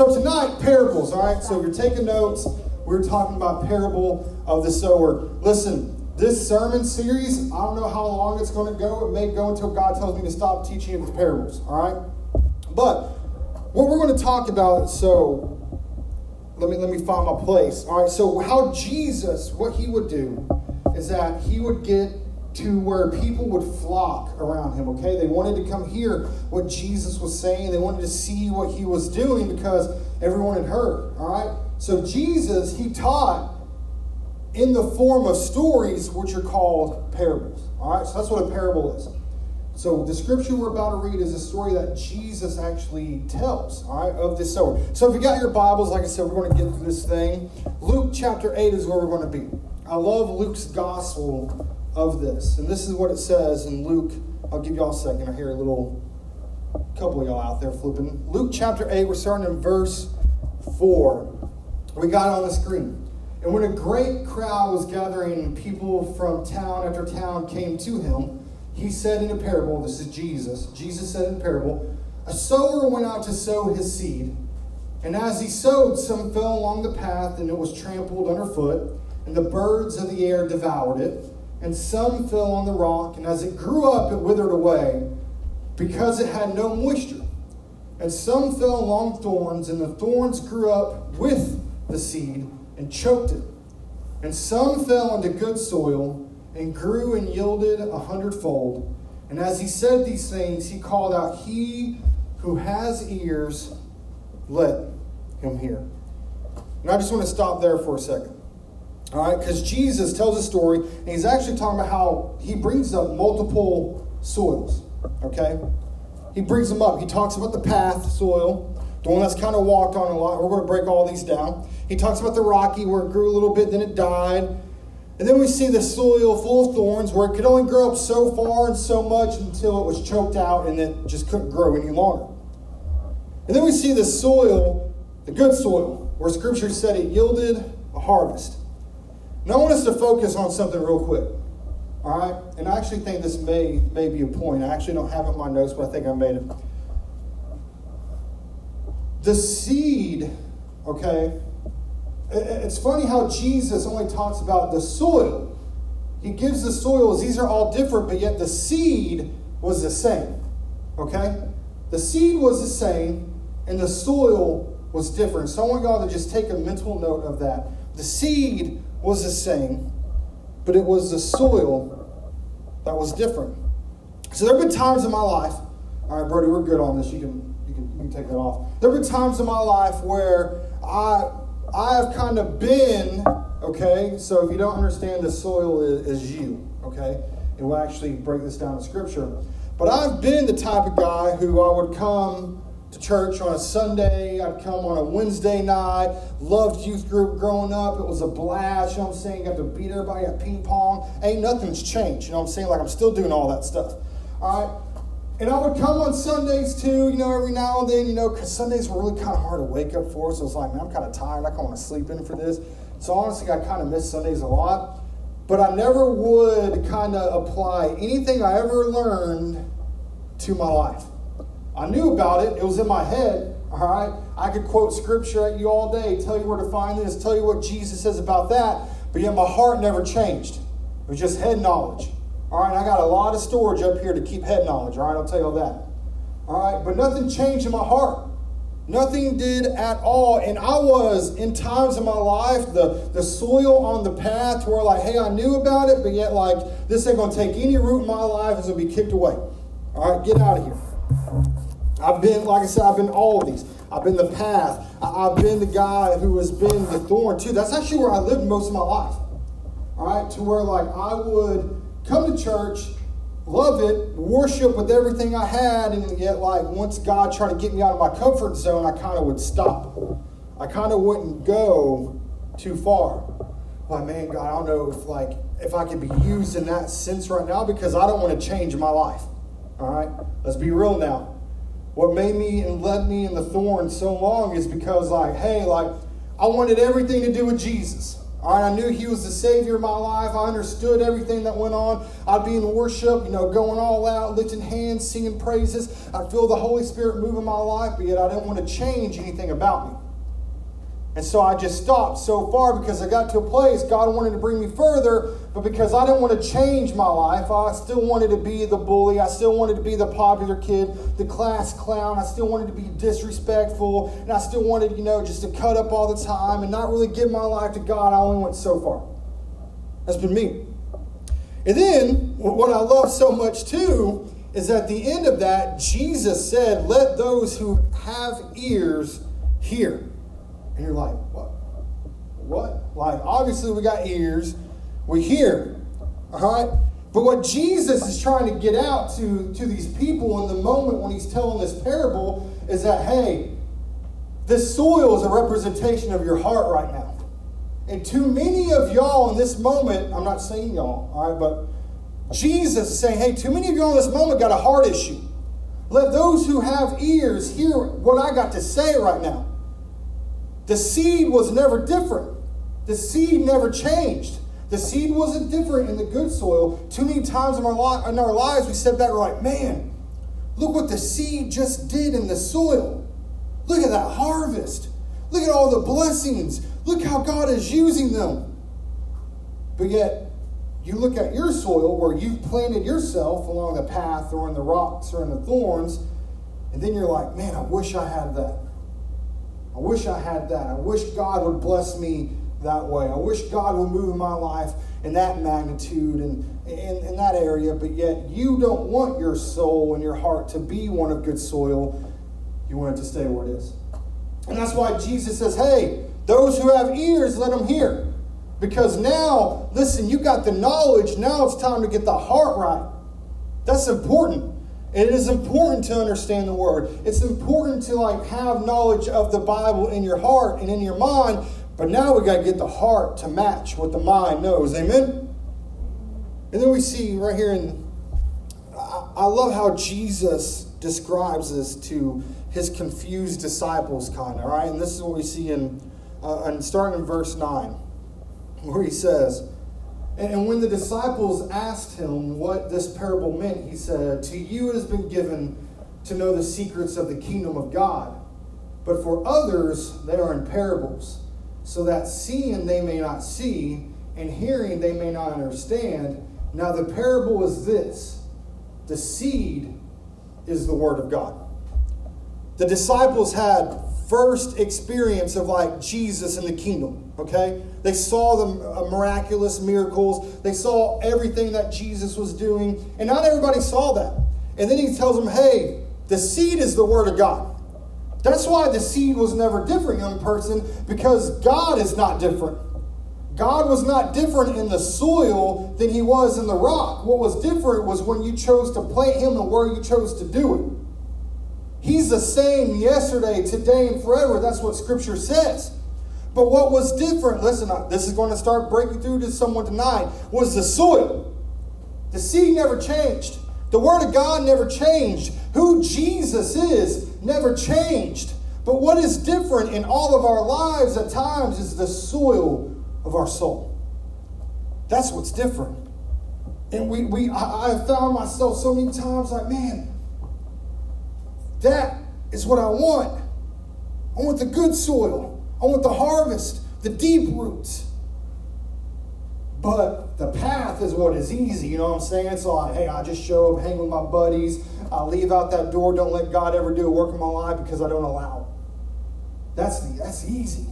So tonight, parables, all right? So if you're taking notes, we're talking about parable of the sower. Listen, this sermon series, I don't know how long it's going to go. It may go until God tells me to stop teaching the parables, all right? But what we're going to talk about, so let me let me find my place. All right, so how Jesus, what he would do is that he would get to where people would flock around him, okay? They wanted to come hear what Jesus was saying. They wanted to see what he was doing because everyone had heard, all right? So Jesus, he taught in the form of stories which are called parables, all right? So that's what a parable is. So the scripture we're about to read is a story that Jesus actually tells, all right, of this sower. So if you got your Bibles, like I said, we're going to get through this thing. Luke chapter 8 is where we're going to be. I love Luke's gospel of this. And this is what it says in Luke. I'll give y'all a second. I hear a little couple of y'all out there flipping. Luke chapter 8, we're starting in verse 4. We got it on the screen. And when a great crowd was gathering, people from town after town came to him. He said in a parable, this is Jesus. Jesus said in a parable, a sower went out to sow his seed. And as he sowed, some fell along the path, and it was trampled underfoot, and the birds of the air devoured it and some fell on the rock, and as it grew up, it withered away because it had no moisture. And some fell along thorns, and the thorns grew up with the seed and choked it. And some fell into good soil and grew and yielded a hundredfold. And as he said these things, he called out, He who has ears, let him hear. And I just want to stop there for a second. All right, because Jesus tells a story, and he's actually talking about how he brings up multiple soils. Okay? He brings them up. He talks about the path soil, the one that's kind of walked on a lot. We're going to break all these down. He talks about the rocky, where it grew a little bit, then it died. And then we see the soil full of thorns, where it could only grow up so far and so much until it was choked out and it just couldn't grow any longer. And then we see the soil, the good soil, where Scripture said it yielded a harvest. Now, I want us to focus on something real quick. All right? And I actually think this may, may be a point. I actually don't have it in my notes, but I think I made it. The seed, okay? It's funny how Jesus only talks about the soil. He gives the soils, these are all different, but yet the seed was the same. Okay? The seed was the same, and the soil was different. So I want y'all to just take a mental note of that. The seed was the same, but it was the soil that was different. So there have been times in my life, all right, Brody, we're good on this. You can you can, you can take that off. There have been times in my life where I I've kind of been, okay, so if you don't understand the soil is, is you, okay, and we'll actually break this down in scripture. But I've been the type of guy who I would come to church on a Sunday. I'd come on a Wednesday night. Loved youth group growing up. It was a blast. You know what I'm saying? Got to beat everybody at ping pong. Ain't nothing's changed. You know what I'm saying? Like I'm still doing all that stuff. All right. And I would come on Sundays too, you know, every now and then, you know, because Sundays were really kind of hard to wake up for. So it's like, man, I'm kind of tired. I kind of want to sleep in for this. So honestly, I kind of miss Sundays a lot. But I never would kind of apply anything I ever learned to my life. I knew about it, it was in my head. All right, I could quote scripture at you all day, tell you where to find this, tell you what Jesus says about that, but yet my heart never changed. It was just head knowledge. All right, I got a lot of storage up here to keep head knowledge. All right, I'll tell you all that. All right, but nothing changed in my heart. Nothing did at all. And I was, in times in my life, the, the soil on the path where, like, hey, I knew about it, but yet, like, this ain't going to take any root in my life. It's going to be kicked away. All right, get out of here. I've been, like I said, I've been all these. I've been the path. I've been the guy who has been the thorn too. That's actually where I lived most of my life. All right, to where like I would come to church, love it, worship with everything I had, and yet like once God tried to get me out of my comfort zone, I kind of would stop. I kind of wouldn't go too far. Like, man, God, I don't know if like if I could be used in that sense right now because I don't want to change my life. All right, let's be real now. What made me and led me in the thorn so long is because, like, hey, like, I wanted everything to do with Jesus. All right, I knew he was the savior of my life. I understood everything that went on. I'd be in worship, you know, going all out, lifting hands, singing praises. I'd feel the Holy Spirit move in my life, but yet I didn't want to change anything about me. And so I just stopped so far because I got to a place God wanted to bring me further, but because I didn't want to change my life, I still wanted to be the bully. I still wanted to be the popular kid, the class clown. I still wanted to be disrespectful, and I still wanted, you know, just to cut up all the time and not really give my life to God. I only went so far. That's been me. And then, what I love so much too is at the end of that, Jesus said, Let those who have ears hear. And you're like, what? What? Like, obviously, we got ears, we hear. All right? But what Jesus is trying to get out to, to these people in the moment when he's telling this parable is that, hey, this soil is a representation of your heart right now. And too many of y'all in this moment, I'm not saying y'all, all right, but Jesus is saying, hey, too many of y'all in this moment got a heart issue. Let those who have ears hear what I got to say right now. The seed was never different. The seed never changed. The seed wasn't different in the good soil. Too many times in our, li- in our lives, we and we're like, man, look what the seed just did in the soil. Look at that harvest. Look at all the blessings. Look how God is using them. But yet, you look at your soil where you've planted yourself along the path or in the rocks or in the thorns, and then you're like, man, I wish I had that. I wish I had that. I wish God would bless me that way. I wish God would move in my life in that magnitude and in, that area, but yet you don't want your soul and your heart to be one of good soil. You want it to stay where it is. And that's why Jesus says, hey, those who have ears, let them hear. Because now, listen, you got the knowledge. Now it's time to get the heart right. That's important. It is important to understand the word. It's important to like have knowledge of the Bible in your heart and in your mind. But now we got to get the heart to match what the mind knows. Amen. And then we see right here in I love how Jesus describes this to his confused disciples, kind of, all right? And this is what we see in, uh, and starting in verse 9, where he says, and when the disciples asked him what this parable meant, he said, To you it has been given to know the secrets of the kingdom of God, but for others they are in parables, so that seeing they may not see, and hearing they may not understand. Now the parable is this the seed is the word of God. The disciples had first experience of like Jesus in the kingdom, okay? They saw the uh, miraculous miracles. They saw everything that Jesus was doing. And not everybody saw that. And then he tells them, hey, the seed is the word of God. That's why the seed was never different, young person, because God is not different. God was not different in the soil than he was in the rock. What was different was when you chose to plant him and where you chose to do it. He's the same yesterday, today, and forever. That's what Scripture says. But what was different, listen, this is going to start breaking through to someone tonight, was the soil. The seed never changed. The Word of God never changed. Who Jesus is never changed. But what is different in all of our lives at times is the soil of our soul. That's what's different. And we, we I, I found myself so many times like, man, that is what I want. I want the good soil. I want the harvest, the deep roots. But the path is what is easy, you know what I'm saying? So, like, hey, I just show up, hang with my buddies, I leave out that door, don't let God ever do a work in my life because I don't allow it. That's, the, that's easy.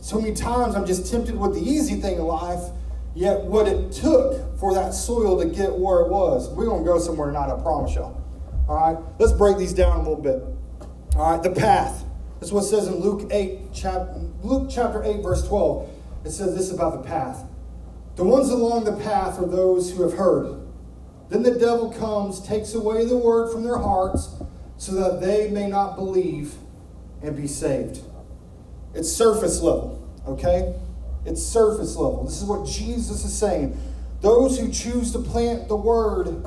So many times I'm just tempted with the easy thing in life, yet what it took for that soil to get where it was. We're going to go somewhere tonight, I promise y'all. All right, let's break these down a little bit. All right, the path. That's what it says in Luke 8, chap- Luke chapter 8, verse 12. It says this about the path. The ones along the path are those who have heard. Then the devil comes, takes away the word from their hearts, so that they may not believe and be saved. It's surface level, okay? It's surface level. This is what Jesus is saying. Those who choose to plant the word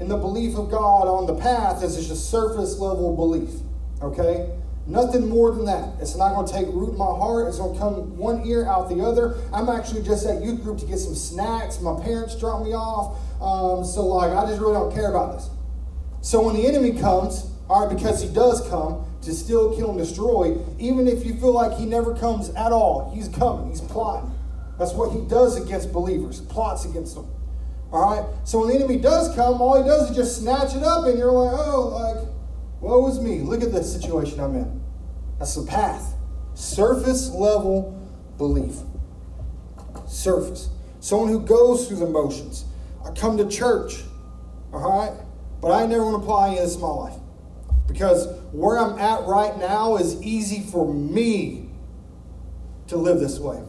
in the belief of God on the path is just surface level belief. Okay? Nothing more than that. It's not going to take root in my heart. It's going to come one ear out the other. I'm actually just at youth group to get some snacks. My parents drop me off. Um, so, like, I just really don't care about this. So, when the enemy comes, all right, because he does come to steal, kill, and destroy, even if you feel like he never comes at all, he's coming. He's plotting. That's what he does against believers, plots against them. All right? So, when the enemy does come, all he does is just snatch it up, and you're like, oh, like, Woe is me. Look at the situation I'm in. That's the path. Surface level belief. Surface. Someone who goes through the motions. I come to church, all right? But I never want to apply any of this in my life. Because where I'm at right now is easy for me to live this way.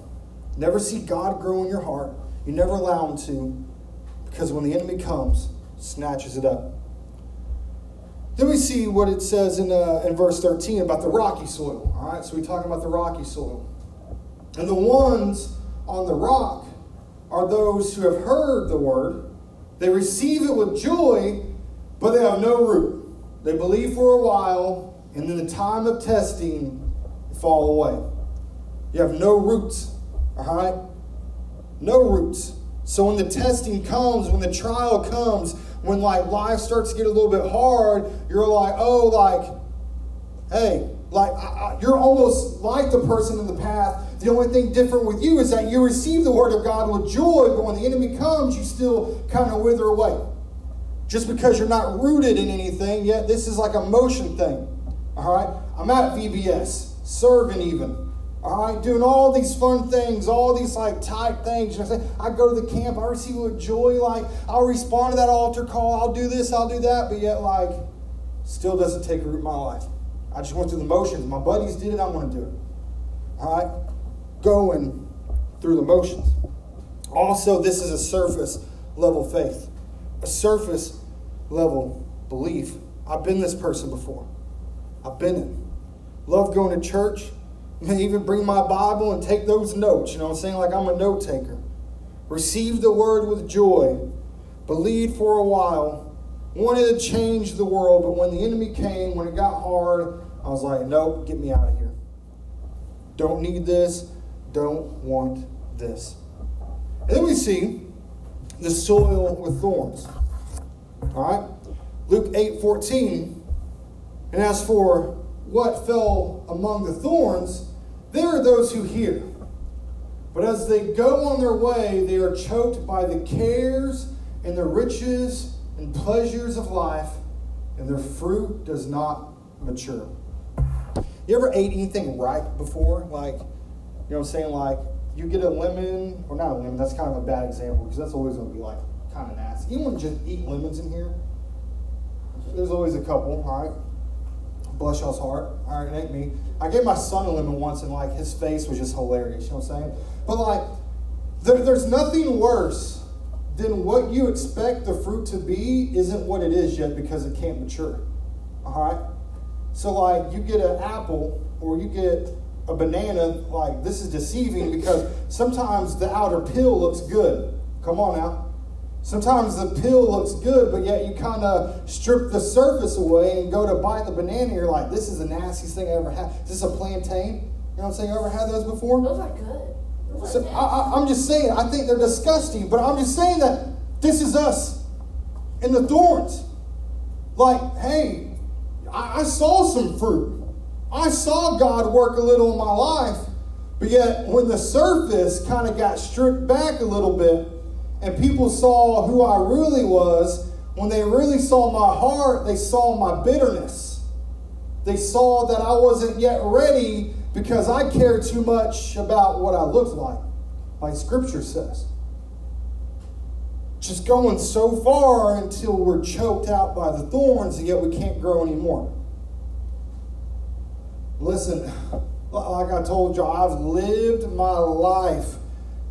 Never see God grow in your heart. You never allow Him to. Because when the enemy comes, snatches it up. Then we see what it says in, uh, in verse 13 about the rocky soil. All right, so we talk about the rocky soil. And the ones on the rock are those who have heard the word. They receive it with joy, but they have no root. They believe for a while, and in the time of testing, fall away. You have no roots. All right? No roots. So when the testing comes, when the trial comes, when like life starts to get a little bit hard, you're like, oh, like, hey, like I, I, you're almost like the person in the path. The only thing different with you is that you receive the word of God with joy, but when the enemy comes, you still kind of wither away. Just because you're not rooted in anything, yet this is like a motion thing. All right? I'm at VBS, serving even. All right, doing all these fun things, all these like tight things. You know, I go to the camp, I receive with joy. Like I'll respond to that altar call. I'll do this, I'll do that, but yet like still doesn't take root in my life. I just went through the motions. My buddies did it. I want to do it. All right, going through the motions. Also, this is a surface level faith, a surface level belief. I've been this person before. I've been it. Love going to church even bring my Bible and take those notes. You know what I'm saying? Like I'm a note taker. Receive the word with joy. Believed for a while. Wanted to change the world, but when the enemy came, when it got hard, I was like, nope, get me out of here. Don't need this. Don't want this. And then we see the soil with thorns. All right? Luke 8 14. And as for what fell among the thorns, there are those who hear. But as they go on their way, they are choked by the cares and the riches and pleasures of life, and their fruit does not mature. You ever ate anything ripe before? Like, you know what I'm saying? Like, you get a lemon, or not a lemon, that's kind of a bad example because that's always going to be like kind of nasty. To just eat lemons in here? There's always a couple, all right? Bless y'all's heart. All right, it ain't me. I gave my son a lemon once, and like his face was just hilarious. You know what I'm saying? But like, there, there's nothing worse than what you expect the fruit to be isn't what it is yet because it can't mature. All right. So like, you get an apple or you get a banana. Like this is deceiving because sometimes the outer peel looks good. Come on now. Sometimes the peel looks good, but yet you kind of strip the surface away and go to bite the banana. You're like, this is the nastiest thing I ever had. Is this a plantain? You know what I'm saying? You ever had those before? Those are good. Those so I, am just saying, I think they're disgusting, but I'm just saying that this is us in the thorns. Like, hey, I, I saw some fruit. I saw God work a little in my life, but yet when the surface kind of got stripped back a little bit, and people saw who I really was, when they really saw my heart, they saw my bitterness. They saw that I wasn't yet ready because I cared too much about what I looked like, like Scripture says. Just going so far until we're choked out by the thorns, and yet we can't grow anymore. Listen, like I told you, I've lived my life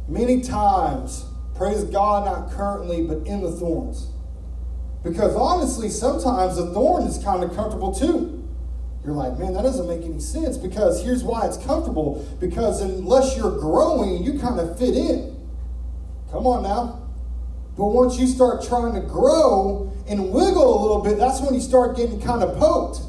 many times Praise God, not currently, but in the thorns. Because honestly, sometimes the thorn is kind of comfortable too. You're like, man, that doesn't make any sense because here's why it's comfortable. Because unless you're growing, you kind of fit in. Come on now. But once you start trying to grow and wiggle a little bit, that's when you start getting kind of poked.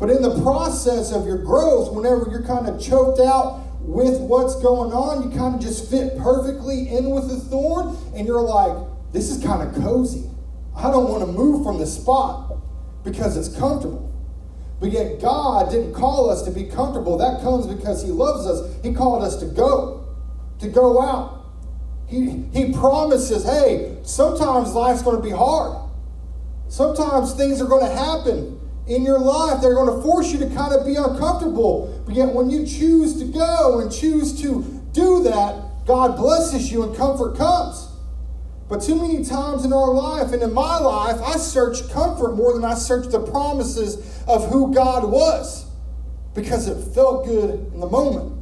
But in the process of your growth, whenever you're kind of choked out with what's going on, you kind of just fit perfectly in with the thorn, and you're like, this is kind of cozy. I don't want to move from the spot because it's comfortable. But yet, God didn't call us to be comfortable. That comes because He loves us. He called us to go, to go out. He, he promises, hey, sometimes life's going to be hard. Sometimes things are going to happen in your life. They're going to force you to kind of be uncomfortable. But yet, when you choose to go and choose to do that, God blesses you and comfort comes. But too many times in our life and in my life, I searched comfort more than I searched the promises of who God was because it felt good in the moment.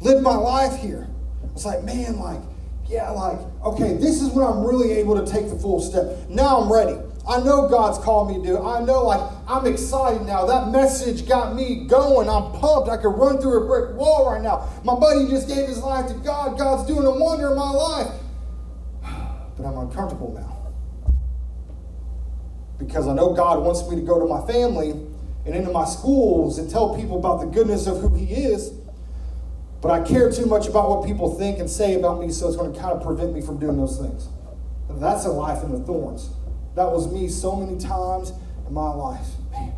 Lived my life here. I was like, man, like, yeah, like, okay, this is when I'm really able to take the full step. Now I'm ready. I know God's called me to do. I know, like, I'm excited now. That message got me going. I'm pumped. I could run through a brick wall right now. My buddy just gave his life to God. God's doing a wonder in my life but I'm uncomfortable now. Because I know God wants me to go to my family and into my schools and tell people about the goodness of who He is, but I care too much about what people think and say about me, so it's going to kind of prevent me from doing those things. That's a life in the thorns. That was me so many times in my life. Man,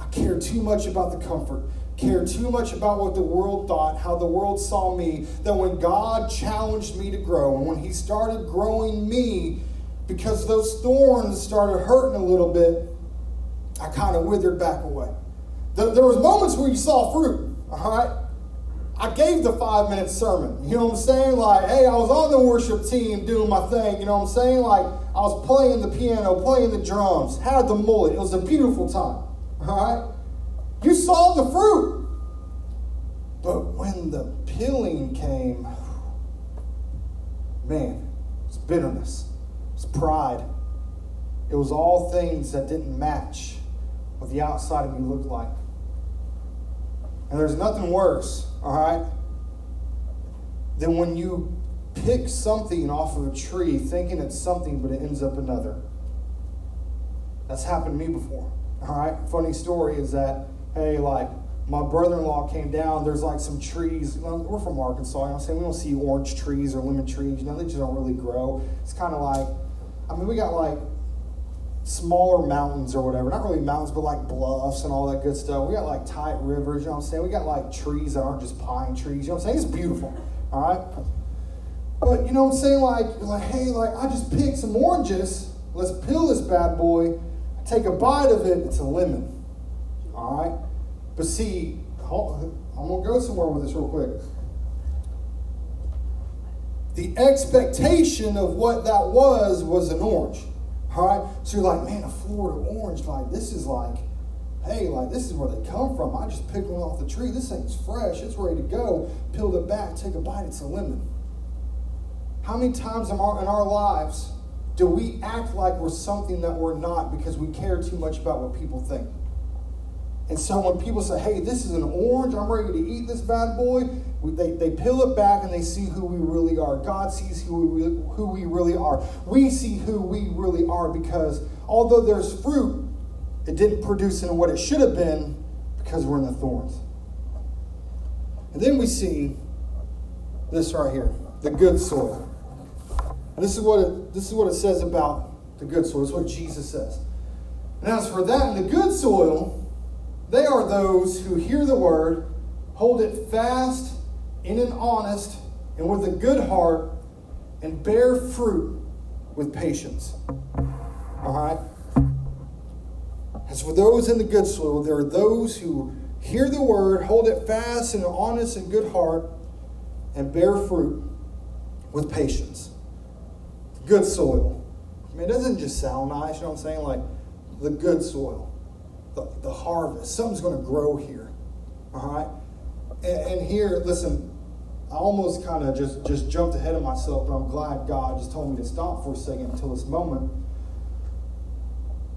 I care too much about the comfort care too much about what the world thought, how the world saw me, that when God challenged me to grow and when He started growing me, because those thorns started hurting a little bit, I kind of withered back away. There, was moments where you saw fruit, all right? I gave the five minute sermon. You know what I'm saying? Like, hey, I was on the worship team doing my thing. You know what I'm saying? Like, I was playing the piano, playing the drums, had the mullet. It was a beautiful time. All right? You saw the fruit. But when the peeling came, man, it's bitterness, it's pride. It was all things that didn't match what the outside of me looked like. And there's nothing worse, all right, than when you pick something off of a tree thinking it's something, but it ends up another. That's happened to me before. All right. Funny story is that hey, like my brother-in-law came down. There's like some trees. we're from Arkansas. I'm saying we don't see orange trees or lemon trees. You know, they just don't really grow. It's kind of like, I mean, we got like smaller mountains or whatever. Not really mountains, but like bluffs and all that good stuff. We got like tight rivers. You know what I'm saying? We got like trees that aren't just pine trees. You know what I'm saying? It's beautiful. All right. But you know what I'm saying? Like, like, hey, like I just picked some oranges. Let's peel this bad boy. Take a bite of it. It's a lemon. All right? But see, I'm to go somewhere with this real quick. The expectation of what that was was an orange. All right? So you're like, man, a Florida orange, like, this is like, hey, like, this is where they come from. I just picked one off the tree. This thing's fresh. It's ready to go. Peel it back, take a bite. It's a lemon. How many times in our, in our lives do we act like we're something that we're not because we care too much about what people think? And so when people say, hey, this is an orange, I'm ready to eat this bad boy, they, they peel it back and they see who we really are. God sees who we, who we really are. We see who we really are because although there's fruit, it didn't produce in what it should have been because we're in the thorns. And then we see this right here, the good soil. And this is what it, this is what it says about the good soil. It's what Jesus says. And as for that in the good soil, they are those who hear the word, hold it fast in an honest and with a good heart, and bear fruit with patience. All right? As for those in the good soil, there are those who hear the word, hold it fast in an honest and good heart, and bear fruit with patience. Good soil. I mean, it doesn't just sound nice, you know what I'm saying? Like the good soil the, the harvest. Something's going to grow here. All right? And, and here, listen, I almost kind of just, just jumped ahead of myself, but I'm glad God just told me to stop for a second until this moment.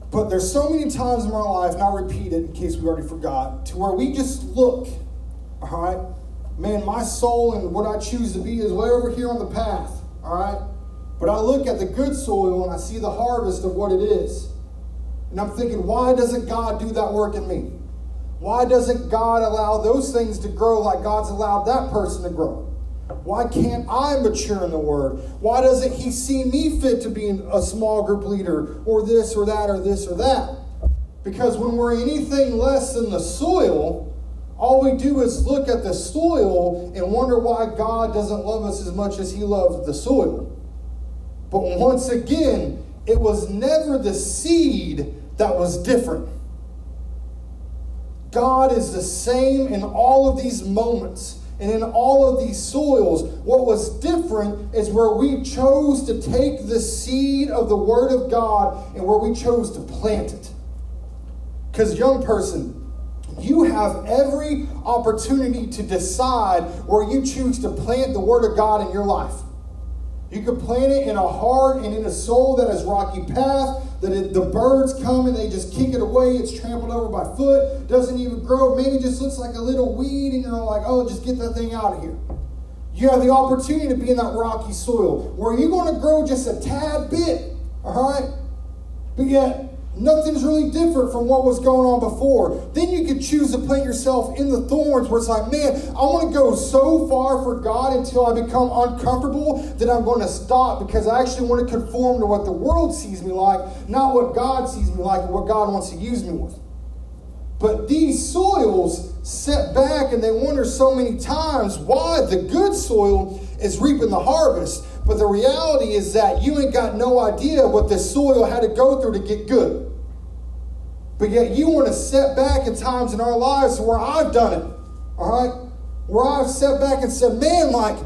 But there's so many times in my life, and I'll repeat it in case we already forgot, to where we just look, all right? Man, my soul and what I choose to be is way over here on the path, all right? But I look at the good soil and I see the harvest of what it is. And I'm thinking, why doesn't God do that work in me? Why doesn't God allow those things to grow like God's allowed that person to grow? Why can't I mature in the word? Why doesn't he see me fit to be a small group leader or this or that or this or that? Because when we're anything less than the soil, all we do is look at the soil and wonder why God doesn't love us as much as he loves the soil. But once again, it was never the seed that was different. God is the same in all of these moments and in all of these soils. What was different is where we chose to take the seed of the Word of God and where we chose to plant it. Because, young person, you have every opportunity to decide where you choose to plant the Word of God in your life. You can plant it in a heart and in a soul that has rocky path, that it, the birds come and they just kick it away. It's trampled over by foot, doesn't even grow. Maybe just looks like a little weed, and you're like, oh, just get that thing out of here. You have the opportunity to be in that rocky soil where you're going to grow just a tad bit, all right? But yet, Nothing's really different from what was going on before. Then you could choose to plant yourself in the thorns where it's like, man, I want to go so far for God until I become uncomfortable that I'm going to stop because I actually want to conform to what the world sees me like, not what God sees me like, and what God wants to use me with. But these soils set back and they wonder so many times why the good soil is reaping the harvest. But the reality is that you ain't got no idea what the soil had to go through to get good. But yet you want to set back at times in our lives where I've done it. All right? Where I've set back and said, man, like,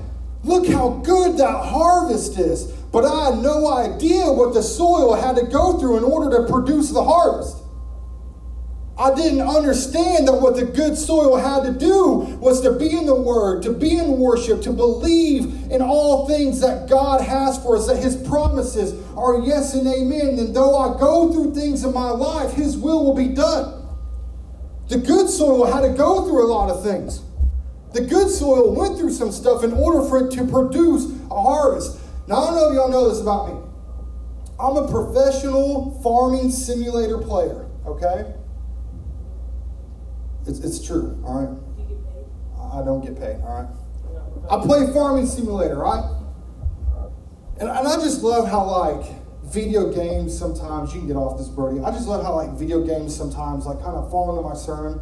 look how good that harvest is. But I had no idea what the soil had to go through in order to produce the harvest. I didn't understand that what the good soil had to do was to be in the Word, to be in worship, to believe in all things that God has for us, that His promises are yes and amen. And though I go through things in my life, His will will be done. The good soil had to go through a lot of things. The good soil went through some stuff in order for it to produce a harvest. Now, I don't know if y'all know this about me. I'm a professional farming simulator player, okay? It's, it's true, all right? I don't get paid, all right? I play Farming Simulator, right? And, and I just love how, like, video games sometimes, you can get off this, Brody. I just love how, like, video games sometimes, like, kind of fall into my sermon.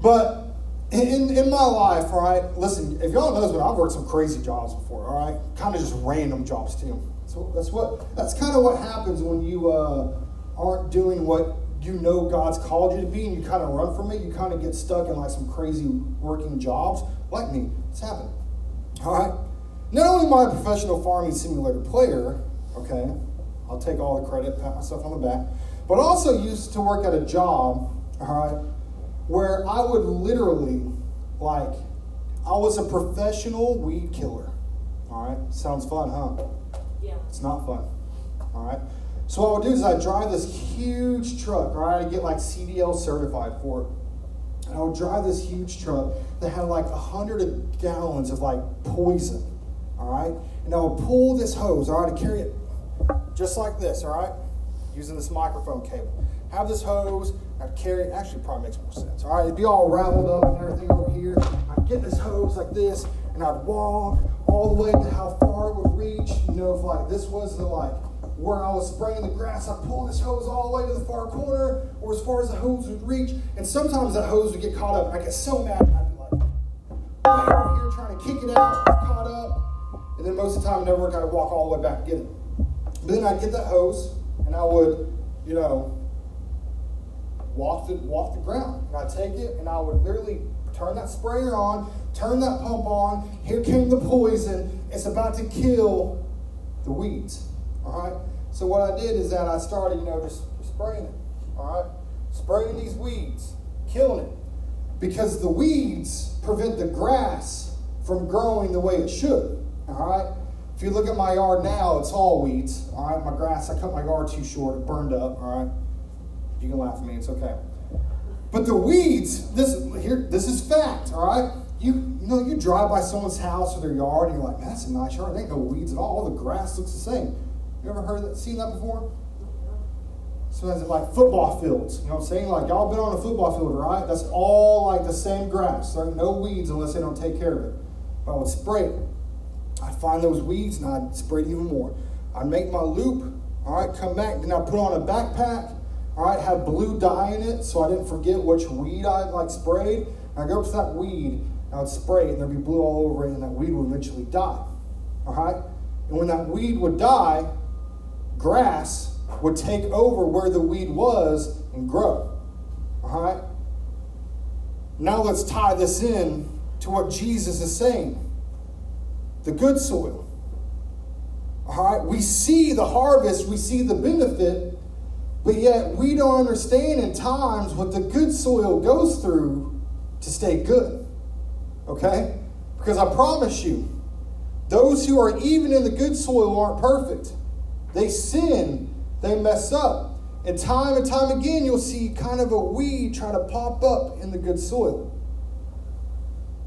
But in, in my life, all right, listen, if y'all knows me, I've worked some crazy jobs before, all right? Kind of just random jobs, too. So that's what, that's kind of what happens when you uh, aren't doing what you know God's called you to be and you kind of run from it, you kind of get stuck in like some crazy working jobs, like me. It's happened. All right? Not only am I a professional farming simulator player, okay, I'll take all the credit, pat myself on the back, but also used to work at a job, all right, where I would literally, like, I was a professional weed killer. All right? Sounds fun, huh? Yeah. It's not fun. All right? So what I would do is I'd drive this huge truck, right? I get like CDL certified for it. And I would drive this huge truck that had like a hundred gallons of like poison, all right? And I would pull this hose, all right, to carry it just like this, all right? Using this microphone cable. Have this hose, I'd carry it, actually probably makes more sense, all right? It'd be all raveled up and everything over here. I'd get this hose like this, and I'd walk all the way to how far it would reach. You know, if like this was the like where I was spraying the grass, I'd pull this hose all the way to the far corner or as far as the hose would reach. And sometimes that hose would get caught up. And I get so mad, I'd be like, way over here trying to kick it out, caught up. And then most of the time, it never worked. I'd walk all the way back and get it. But then I'd get that hose and I would, you know, walk the, walk the ground. And I'd take it and I would literally turn that sprayer on, turn that pump on. Here came the poison. It's about to kill the weeds. All right. So what I did is that I started, you know, just spraying it. All right. Spraying these weeds, killing it, because the weeds prevent the grass from growing the way it should. All right. If you look at my yard now, it's all weeds. All right. My grass, I cut my yard too short. It burned up. All right. You can laugh at me. It's okay. But the weeds, this here, this is fact. All right. You, you know, you drive by someone's house or their yard, and you're like, man, that's a nice yard. There ain't no weeds at all. All the grass looks the same. You ever heard that, seen that before? Sometimes it's like football fields. You know what I'm saying? Like y'all been on a football field, right? That's all like the same grass. There no weeds unless they don't take care of it. But I would spray it. I'd find those weeds and I'd spray it even more. I'd make my loop, all right, come back, then I'd put on a backpack, all right, have blue dye in it so I didn't forget which weed I like sprayed. And I'd go up to that weed, and I would spray it, and there'd be blue all over it, and that weed would eventually die. All right? And when that weed would die, grass would take over where the weed was and grow. All right? Now let's tie this in to what Jesus is saying the good soil. All right? We see the harvest, we see the benefit, but yet we don't understand in times what the good soil goes through to stay good. Okay? Because I promise you, those who are even in the good soil aren't perfect. They sin, they mess up. And time and time again, you'll see kind of a weed try to pop up in the good soil.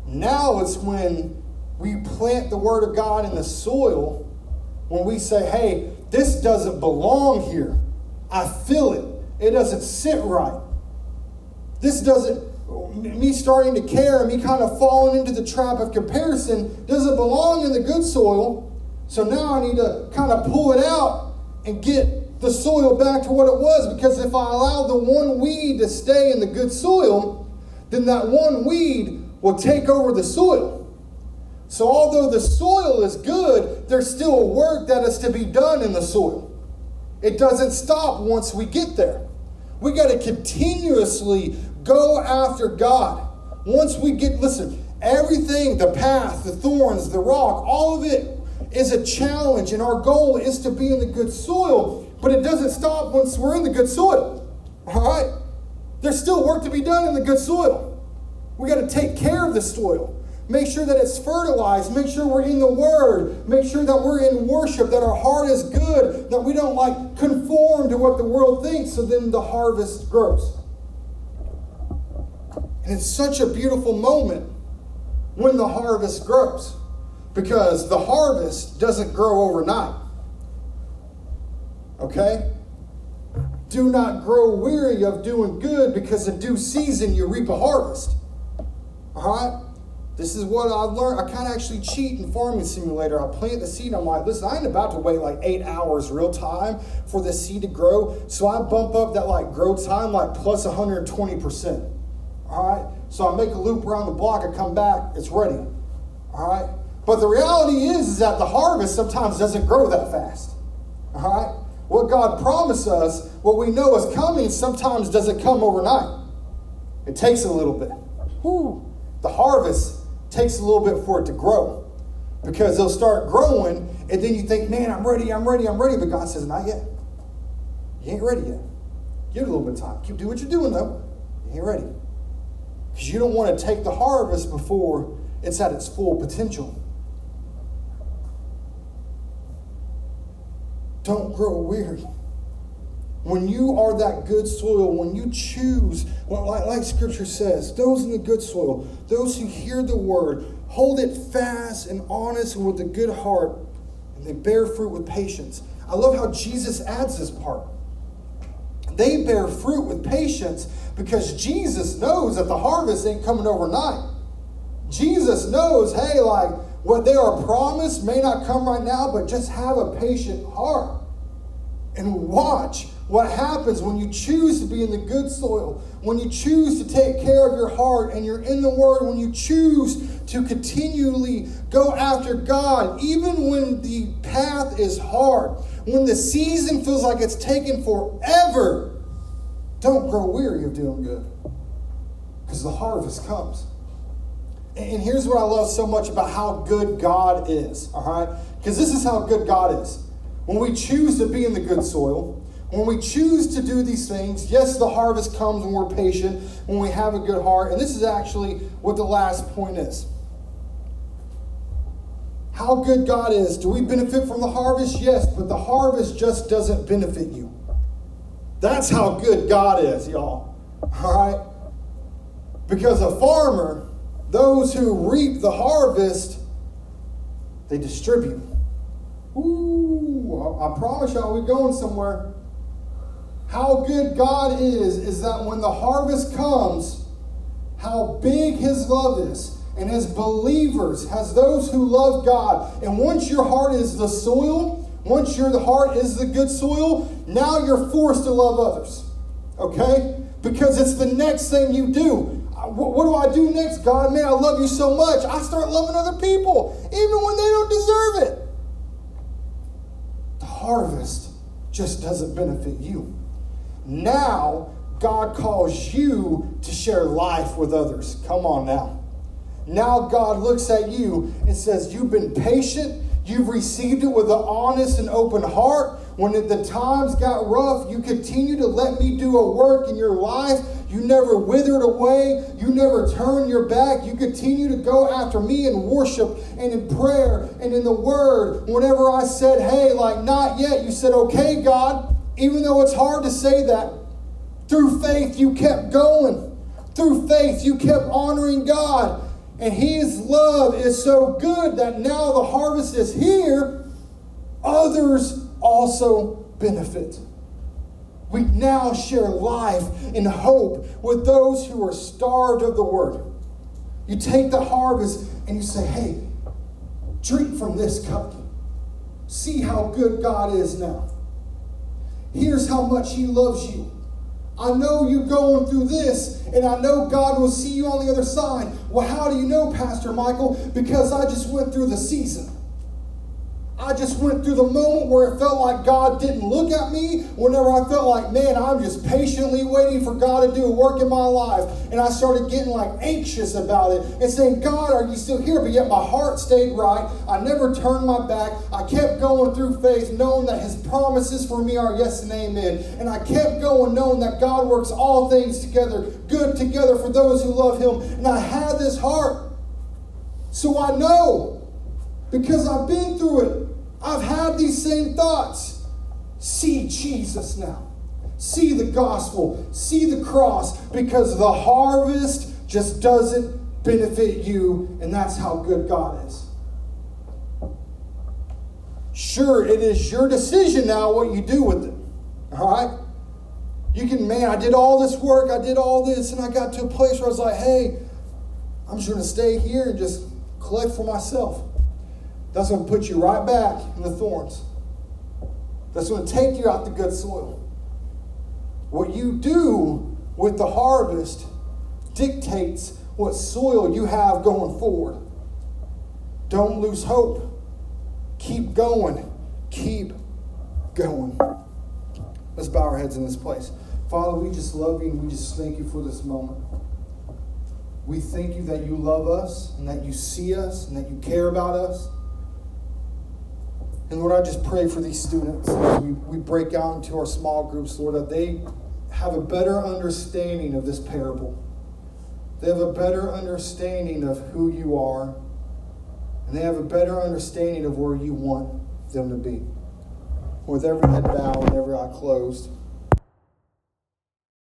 Now it's when we plant the Word of God in the soil, when we say, hey, this doesn't belong here. I feel it. It doesn't sit right. This doesn't, me starting to care and me kind of falling into the trap of comparison doesn't belong in the good soil. So now I need to kind of pull it out and get the soil back to what it was. Because if I allow the one weed to stay in the good soil, then that one weed will take over the soil. So although the soil is good, there's still work that is to be done in the soil. It doesn't stop once we get there. We got to continuously go after God. Once we get, listen, everything, the path, the thorns, the rock, all of it is a challenge, and our goal is to be in the good soil, but it doesn't stop once we're in the good soil. All right? There's still work to be done in the good soil. We got to take care of the soil. Make sure that it's fertilized. Make sure we're in the Word. Make sure that we're in worship, that our heart is good, that we don't like conform to what the world thinks, so then the harvest grows. And it's such a beautiful moment when the harvest grows because the harvest doesn't grow overnight. Okay? Do not grow weary of doing good because in due season you reap a harvest. All right? This is what I've learned. I kind of actually cheat in Farming Simulator. I plant the seed. I'm like, listen, I ain't about to wait like eight hours real time for the seed to grow. So I bump up that like grow time like plus 120%. All right? So I make a loop around the block. I come back. It's ready. All right? But the reality is, is that the harvest sometimes doesn't grow that fast. All right? What God promised us, what we know is coming, sometimes doesn't come overnight. It takes a little bit. Whew. The harvest takes a little bit for it to grow because they'll start growing, and then you think, man, I'm ready, I'm ready, I'm ready. But God says, not yet. You ain't ready yet. Give it a little bit of time. Keep doing what you're doing, though. You ain't ready. Because you don't want to take the harvest before it's at its full potential. Don't grow weary. When you are that good soil, when you choose, like, like Scripture says, those in the good soil, those who hear the word, hold it fast and honest and with a good heart, and they bear fruit with patience. I love how Jesus adds this part. They bear fruit with patience because Jesus knows that the harvest ain't coming overnight. Jesus knows, hey, like what they are promised may not come right now, but just have a patient heart and watch what happens when you choose to be in the good soil, when you choose to take care of your heart and you're in the Word, when you choose to continually go after God, even when the path is hard, when the season feels like it's taken forever. Don't grow weary of doing good because the harvest comes. And here's what I love so much about how good God is, all right? Because this is how good God is. When we choose to be in the good soil, when we choose to do these things, yes, the harvest comes when we're patient, when we have a good heart. And this is actually what the last point is. How good God is. Do we benefit from the harvest? Yes, but the harvest just doesn't benefit you. That's how good God is, y'all. All right? Because a farmer, those who reap the harvest, they distribute. Ooh, I promise y'all we're going somewhere. how good God is, is that when the harvest comes, how big His love is. And as believers, as those who love God, and once your heart is the soil, once your heart is the good soil, now you're forced to love others. Okay? Because it's the next thing you do. What, what do I do next? God, man, I love you so much. I start loving other people, even when they don't deserve it. The harvest just doesn't benefit you. Now, God calls you to share life with others. Come on now. Now, God looks at you and says, You've been patient. You've received it with an honest and open heart. When the times got rough, you continue to let me do a work in your life. You never withered away. You never turned your back. You continue to go after me in worship and in prayer and in the word. Whenever I said, hey, like, not yet, you said, okay, God, even though it's hard to say that, through faith, you kept going. Through faith, you kept honoring God. And His love is so good that now the harvest is here, others also benefit. We now share life and hope with those who are starved of the word. You take the harvest and you say, hey, drink from this cup. See how good God is now. Here's how much He loves you. I know you're going through this, and I know God will see you on the other side. Well, how do you know, Pastor Michael? Because I just went through the season. I just went through the moment where it felt like God didn't look at me. Whenever I felt like, man, I'm just patiently waiting for God to do a work in my life. And I started getting like anxious about it and saying, God, are you still here? But yet my heart stayed right. I never turned my back. I kept going through faith, knowing that His promises for me are yes and amen. And I kept going, knowing that God works all things together, good together for those who love Him. And I had this heart. So I know because I've been through it. I've had these same thoughts. See Jesus now. See the gospel. See the cross because the harvest just doesn't benefit you, and that's how good God is. Sure, it is your decision now what you do with it. All right? You can, man, I did all this work, I did all this, and I got to a place where I was like, hey, I'm just going to stay here and just collect for myself. That's going to put you right back in the thorns. That's going to take you out the good soil. What you do with the harvest dictates what soil you have going forward. Don't lose hope. Keep going. Keep going. Let's bow our heads in this place. Father, we just love you and we just thank you for this moment. We thank you that you love us and that you see us and that you care about us. And Lord, I just pray for these students as we, we break out into our small groups, Lord, that they have a better understanding of this parable. They have a better understanding of who you are, and they have a better understanding of where you want them to be. With every head bowed and every eye closed.